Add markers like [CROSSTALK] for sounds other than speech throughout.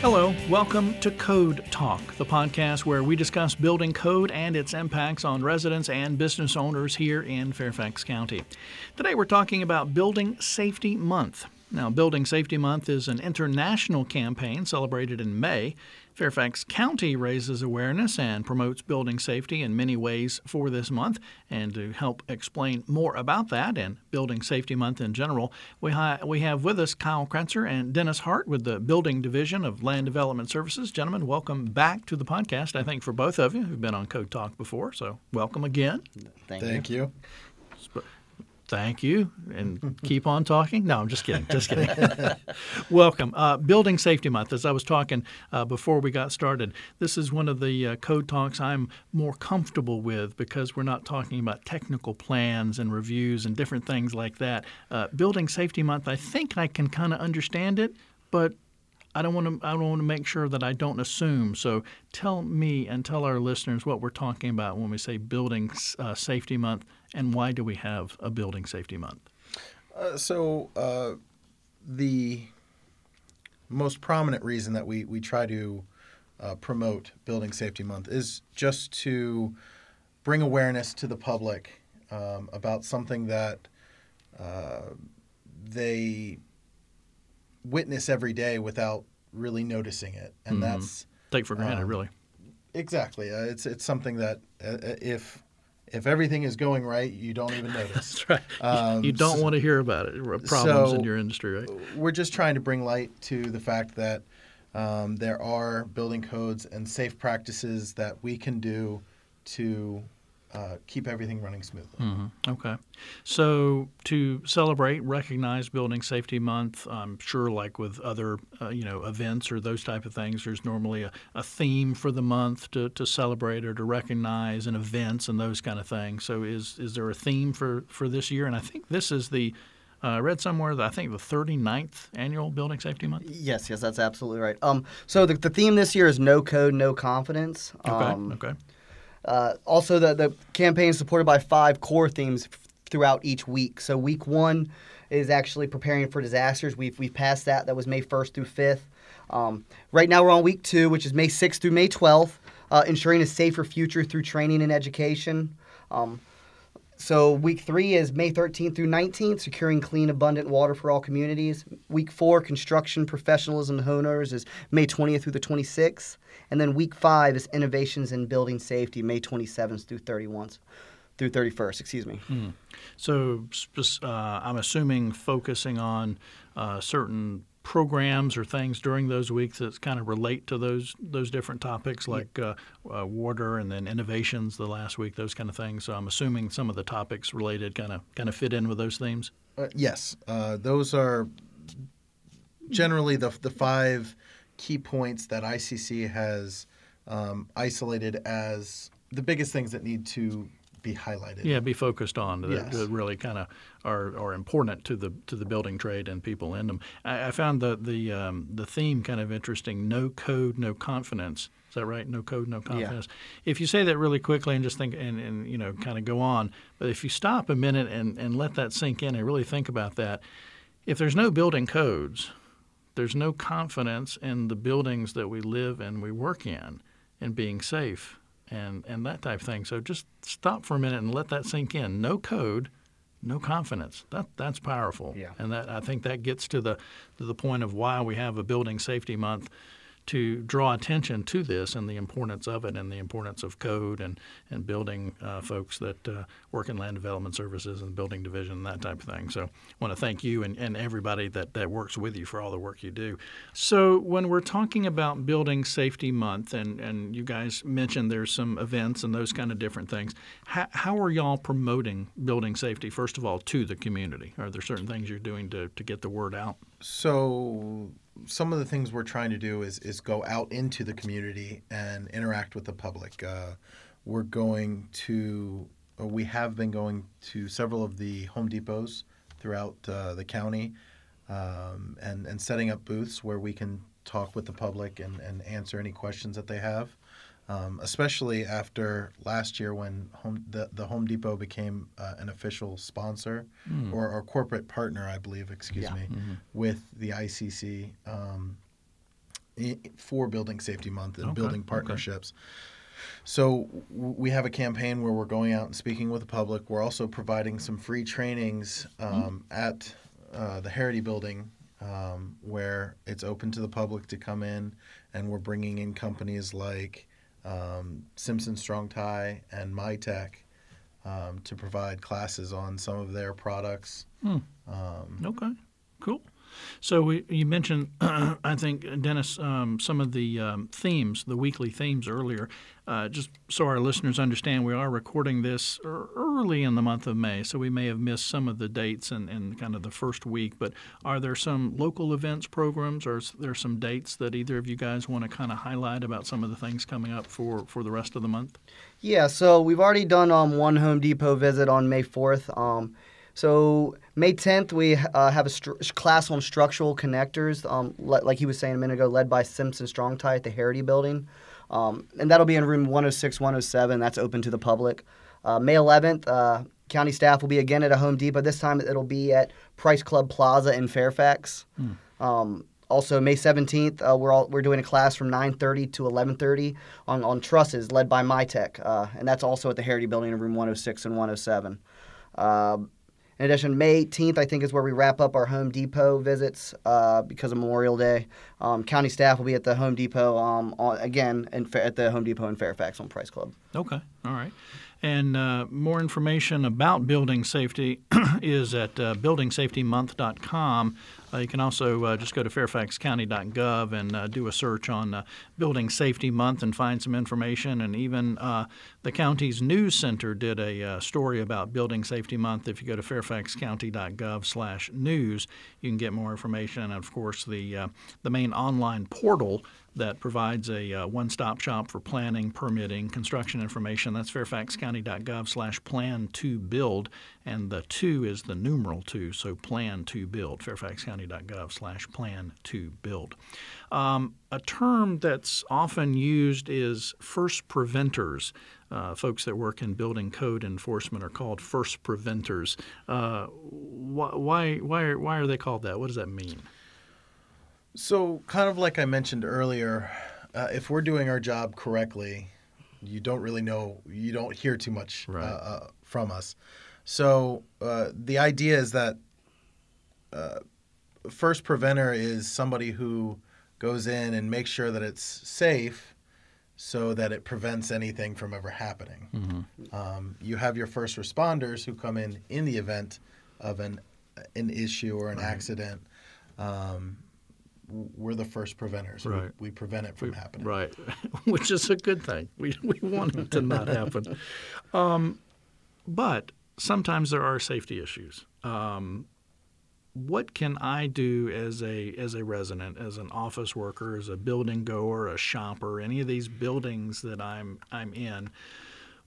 Hello, welcome to Code Talk, the podcast where we discuss building code and its impacts on residents and business owners here in Fairfax County. Today we're talking about Building Safety Month. Now, Building Safety Month is an international campaign celebrated in May. Fairfax County raises awareness and promotes building safety in many ways for this month. And to help explain more about that and Building Safety Month in general, we, ha- we have with us Kyle Kratzer and Dennis Hart with the Building Division of Land Development Services. Gentlemen, welcome back to the podcast. I think for both of you who've been on Code Talk before, so welcome again. Thank, Thank you. Thank you, and [LAUGHS] keep on talking. No, I'm just kidding. Just kidding. [LAUGHS] Welcome. Uh, Building Safety Month. As I was talking uh, before we got started, this is one of the uh, code talks I'm more comfortable with because we're not talking about technical plans and reviews and different things like that. Uh, Building Safety Month, I think I can kind of understand it, but I don't want to. I want to make sure that I don't assume. So tell me and tell our listeners what we're talking about when we say Building uh, Safety Month, and why do we have a Building Safety Month? Uh, so uh, the most prominent reason that we we try to uh, promote Building Safety Month is just to bring awareness to the public um, about something that uh, they witness every day without really noticing it, and Mhm. that's Take for granted, Um, really. exactly uh, it's it's something that uh, if if everything is going right, you don't even [LAUGHS] notice. That's right. Um, you don't so- want to hear about it. Problems in your industry, right? we're just trying to bring light to the fact that um, there are building codes and safe practices that we can do to uh, keep everything running smoothly. hmm Okay. So to celebrate, recognize Building Safety Month, I'm sure, like with other, uh, you know, events or those type of things, there's normally a, a theme for the month to, to celebrate or to recognize and events and those kind of things. So is is there a theme for, for this year? And I think this is the, uh, I read somewhere that I think the 39th annual Building Safety Month. Yes, yes, that's absolutely right. Um, so the, the theme this year is no code, no confidence. Okay. Um, okay. Uh, also, the, the campaign is supported by five core themes f- throughout each week. So, week one is actually preparing for disasters. We've, we've passed that. That was May 1st through 5th. Um, right now, we're on week two, which is May 6th through May 12th, uh, ensuring a safer future through training and education. Um, so, week three is May 13th through 19th, securing clean, abundant water for all communities. Week four, construction professionalism and is May 20th through the 26th. And then week five is innovations in building safety, May 27th through 31st, through 31st, excuse me. So uh, I'm assuming focusing on uh, certain programs or things during those weeks that kind of relate to those those different topics, like uh, uh, water and then innovations the last week, those kind of things. So I'm assuming some of the topics related kind of kind of fit in with those themes. Uh, yes, uh, those are generally the the five key points that ICC has um, isolated as the biggest things that need to be highlighted. Yeah, be focused on that, Yes. that really kind of are, are important to the to the building trade and people in them. I, I found the the um, the theme kind of interesting. No code, no confidence. Is that right? No code, no confidence. If you say that really quickly and just think and, and you know kind of go on, but if you stop a minute and, and let that sink in and really think about that, if there's no building codes, there's no confidence in the buildings that we live and we work in and being safe and, and that type of thing. So just stop for a minute and let that sink in. No code, no confidence. That that's powerful. Yeah. And that I think that gets to the to the point of why we have a building safety month to draw attention to this and the importance of it and the importance of code and, and building uh, folks that uh, work in land development services and building division and that type of thing. So I want to thank you and, and everybody that, that works with you for all the work you do. So when we're talking about Building Safety Month and, and you guys mentioned there's some events and those kind of different things, how, how are y'all promoting building safety, first of all, to the community? Are there certain things you're doing to, to get the word out? So some of the things we're trying to do is is go out into the community and interact with the public. Uh, we're going to, or we have been going to several of the Home Depots throughout uh, the county, um, and and setting up booths where we can talk with the public and, and answer any questions that they have. Um, especially after last year when home, the, the Home Depot became uh, an official sponsor or, or corporate partner, I believe, excuse Yeah. me, with the ICC. Um, for Building Safety Month and Okay, building okay. partnerships. So we have a campaign where we're going out and speaking with the public. We're also providing some free trainings um, at uh, the Herrity Building, um, where it's open to the public to come in, and we're bringing in companies like um, Simpson Strong Tie and MiTek um, to provide classes on some of their products. Um, Okay, cool. So we, you mentioned, [CLEARS THROAT] I think, Dennis, um, some of the um, themes, the weekly themes earlier. Uh, just so our listeners understand, we are recording this early in the month of May, so we may have missed some of the dates and, and kind of the first week. But are there some local events, programs, or is there some dates that either of you guys want to kind of highlight about some of the things coming up for, for the rest of the month? Yeah, so we've already done um, one Home Depot visit on May 4th. Um, so May 10th, we uh, have a stru- class on structural connectors, um, le- like he was saying a minute ago, led by Simpson Strong Tie at the Herrity Building. Um, and that'll be in room 106, 107. That's open to the public. Uh, May 11th, uh, county staff will be again at a Home Depot. This time it'll be at Price Club Plaza in Fairfax. Um, also, May 17th, uh, we're all, we're doing a class from 9:30 to 11:30 on, on trusses, led by MiTek, uh, and that's also at the Herrity Building in room 106 and 107. In addition, May 18th, I think, is where we wrap up our Home Depot visits uh, because of Memorial Day. Um, county staff will be at the Home Depot um, on, again in, at the Home Depot in Fairfax on Price Club. Okay, all right. And uh, more information about building safety [CLEARS THROAT] is at uh, buildingsafetymonth.com. Uh, you can also uh, just go to fairfaxcounty.gov and uh, do a search on uh, Building Safety Month and find some information. And even uh, the county's news center did a uh, story about Building Safety Month. If you go to fairfaxcounty.gov/news, you can get more information. And of course, the the main online portal that provides a uh, one-stop shop for planning, permitting, construction information. That's fairfaxcounty.gov/plan to build, and the two is the numeral two, so plan to build. fairfaxcounty.gov/plan to build. Um, a term that's often used is first preventers. Uh, folks that work in building code enforcement are called first preventers. Uh, wh- why, why, why are they called that? What does that mean? So, kind of like I mentioned earlier, uh, if we're doing our job correctly, you don't really know, you don't hear too much Right. uh, uh, from us. So, uh, the idea is that uh, first preventer is somebody who goes in and makes sure that it's safe so that it prevents anything from ever happening. Um, you have your first responders who come in in the event of an an issue or an accident. Um, we're the first preventers. We- Right. We, prevent it from happening. Right, [LAUGHS] which is a good thing. We, we want it to not happen. Um, but sometimes there are safety issues. Um, what can I do as a as a resident, as an office worker, as a building goer, a shopper, any of these buildings that I'm I'm in?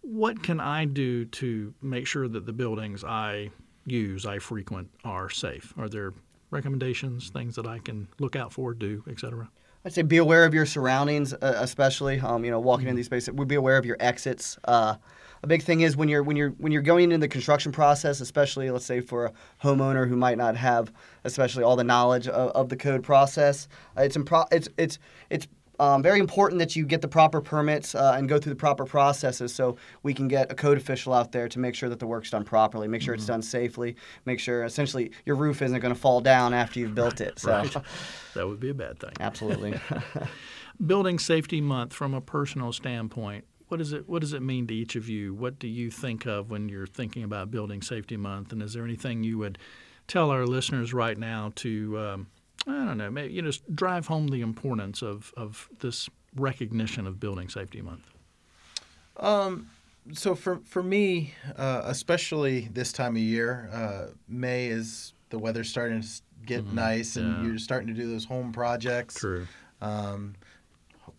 What can I do to make sure that the buildings I use, I frequent, are safe? Are there recommendations, things that I can look out for, do, et cetera? I'd say be aware of your surroundings, uh, especially um, you know walking in these spaces. Would be aware of your exits. Uh, a big thing is when you're when you're when you're going into the construction process, especially let's say for a homeowner who might not have especially all the knowledge of, of the code process. Uh, it's impro- it's it's it's um, very important that you get the proper permits uh, and go through the proper processes so we can get a code official out there to make sure that the work's done properly, make sure it's done safely, make sure essentially your roof isn't going to fall down after you've built it. So, Right. That would be a bad thing. absolutely. [LAUGHS] Building Safety Month from a personal standpoint. What does it What does it mean to each of you? What do you think of when you're thinking about Building Safety Month? And is there anything you would tell our listeners right now to um, I don't know, maybe you know, just drive home the importance of of this recognition of Building Safety Month? So for for me, uh, especially this time of year, uh, May is the weather's starting to get nice, and Mm-hmm. Yeah. you're starting to do those home projects. True. Um,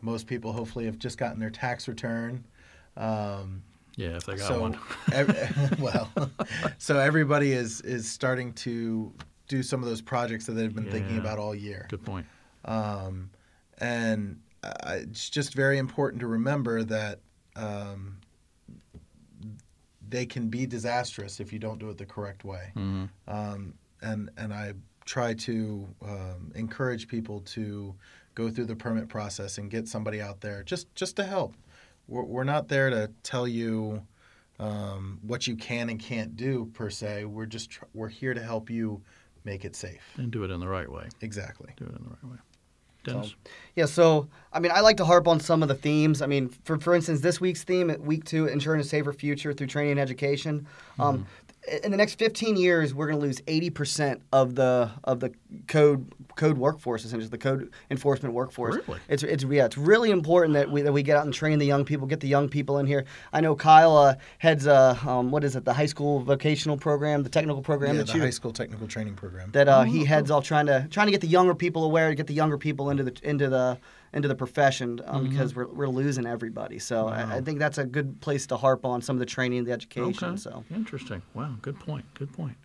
most people hopefully have just gotten their tax return. Um, Yeah, if they got so, one. ev- [LAUGHS] [LAUGHS] well, [LAUGHS] so everybody is is starting to do some of those projects that they've been thinking about all year. Good point. Um, and uh, it's just very important to remember that um, they can be disastrous if you don't do it the correct way. Um, and and I try to um, encourage people to go through the permit process and get somebody out there just just to help. We're, we're not there to tell you um, what you can and can't do per se. We're just tr- we're here to help you make it safe. And do it in the right way. Exactly. Do it in the right way. Dennis? Yeah, so I mean, I like to harp on some of the themes. I mean, for for instance, this week's theme at week two, ensuring a safer future through training and education. Um, in the next 15 years, we're going to lose 80% of the of the code code workforce, essentially the code enforcement workforce. Really? It's it's yeah, it's really important that we that we get out and train the young people, get the young people in here. I know Kyle uh, heads uh, um, what is it, the high school vocational program, the technical program Yeah, that the you high school technical training program. that uh, he heads off trying to trying to get the younger people aware, to get the younger people into the into the into the profession um, because we're, we're losing everybody. So I, I think that's a good place to harp on some of the training and the education. Okay. So Interesting. Wow. Good point. Good point.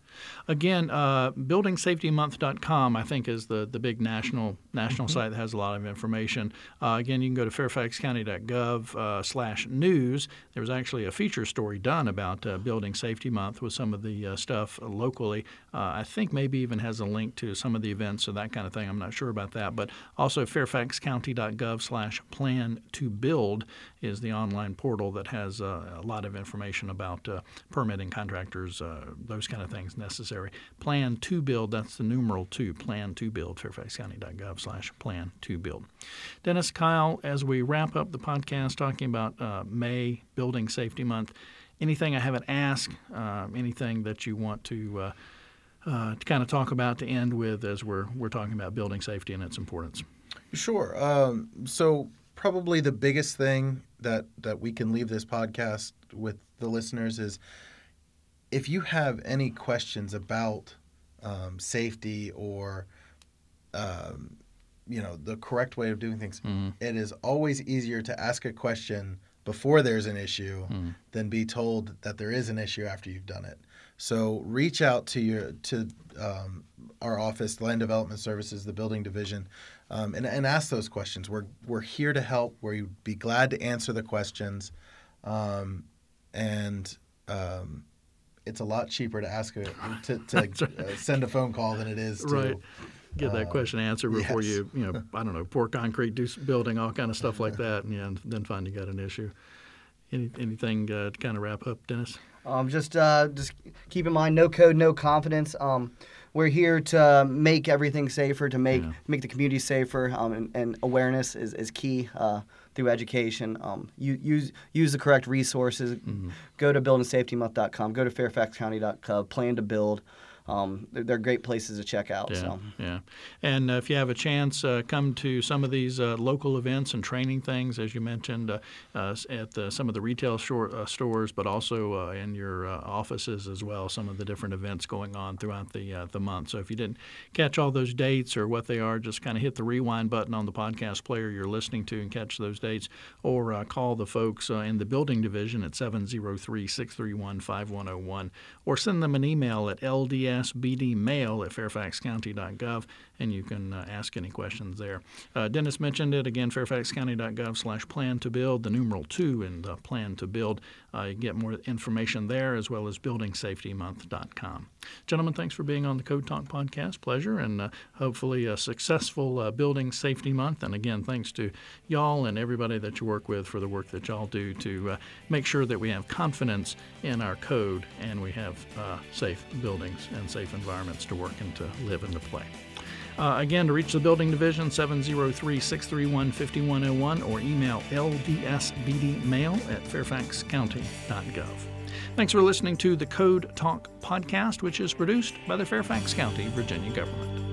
Again, uh, buildingsafetymonth.com, I think, is the, the big national national site that has a lot of information. Uh, again, you can go to fairfaxcounty.gov uh, slash news. There was actually a feature story done about uh, Building Safety Month with some of the uh, stuff locally. Uh, I think maybe even has a link to some of the events or that kind of thing. I'm not sure about that. But also fairfaxcounty.gov slash plan to build is the online portal that has uh, a lot of information about uh, permitting contractors, uh, those kind of things necessary. Plan to build, that's the numeral two, plan to build, fairfaxcounty.gov slash plan to build. Dennis, Kyle, as we wrap up the podcast talking about uh, May Building Safety Month, anything I haven't asked, uh, anything that you want to uh, uh, to kind of talk about to end with as we're we're talking about building safety and its importance. Sure. Um, so probably the biggest thing that that we can leave this podcast with the listeners is if you have any questions about um, safety or um, you know the correct way of doing things, it is always easier to ask a question before there's an issue than be told that there is an issue after you've done it. So reach out to your to um, our office, Land Development Services, the building division, um, and, and ask those questions. We're we're here to help. We'd be glad to answer the questions, um, and um, it's a lot cheaper to ask a [LAUGHS] to, to uh, send a phone call than it is to Right. Get that question answered before yes. you, you know, [LAUGHS] I don't know, pour concrete, do building, all kind of stuff like that, and, yeah, and then find you got an issue. Any, anything uh, to kind of wrap up, Dennis? um, just uh, just keep in mind, no code, no confidence. Um, we're here to make everything safer, to make Yeah. make the community safer, um, and, and awareness is, is key uh, through education. Um, you, use use the correct resources. Go to buildingsafetymonth.com. Go to fairfaxcounty.gov. Plan to build. Um, they're, they're great places to check out. Yeah, So. yeah. And uh, if you have a chance, uh, come to some of these uh, local events and training things, as you mentioned, uh, uh, at the, some of the retail uh, stores, but also uh, in your uh, offices as well. Some of the different events going on throughout the uh, the month. So if you didn't catch all those dates or what they are, just kind of hit the rewind button on the podcast player you're listening to and catch those dates, or uh, call the folks uh, in the building division at 703-631-5101, or send them an email at ldsbdmail at fairfaxcounty.gov, and you can uh, ask any questions there. Uh, Dennis mentioned it again, fairfaxcounty.gov slash plan to build, the numeral two in the plan to build. Uh, you get more information there as well as buildingsafetymonth.com. Gentlemen, thanks for being on the Code Talk podcast. Pleasure, and uh, hopefully a successful uh, Building Safety Month. And again, thanks to y'all and everybody that you work with for the work that y'all do to make sure that we have confidence in our code and we have uh, safe buildings and safe environments to work and to live and to play. Uh, again, to reach the building division, 703 631 5101 or email ldsbdmail at fairfaxcounty.gov. Thanks for listening to the Code Talk podcast, which is produced by the Fairfax County, Virginia government.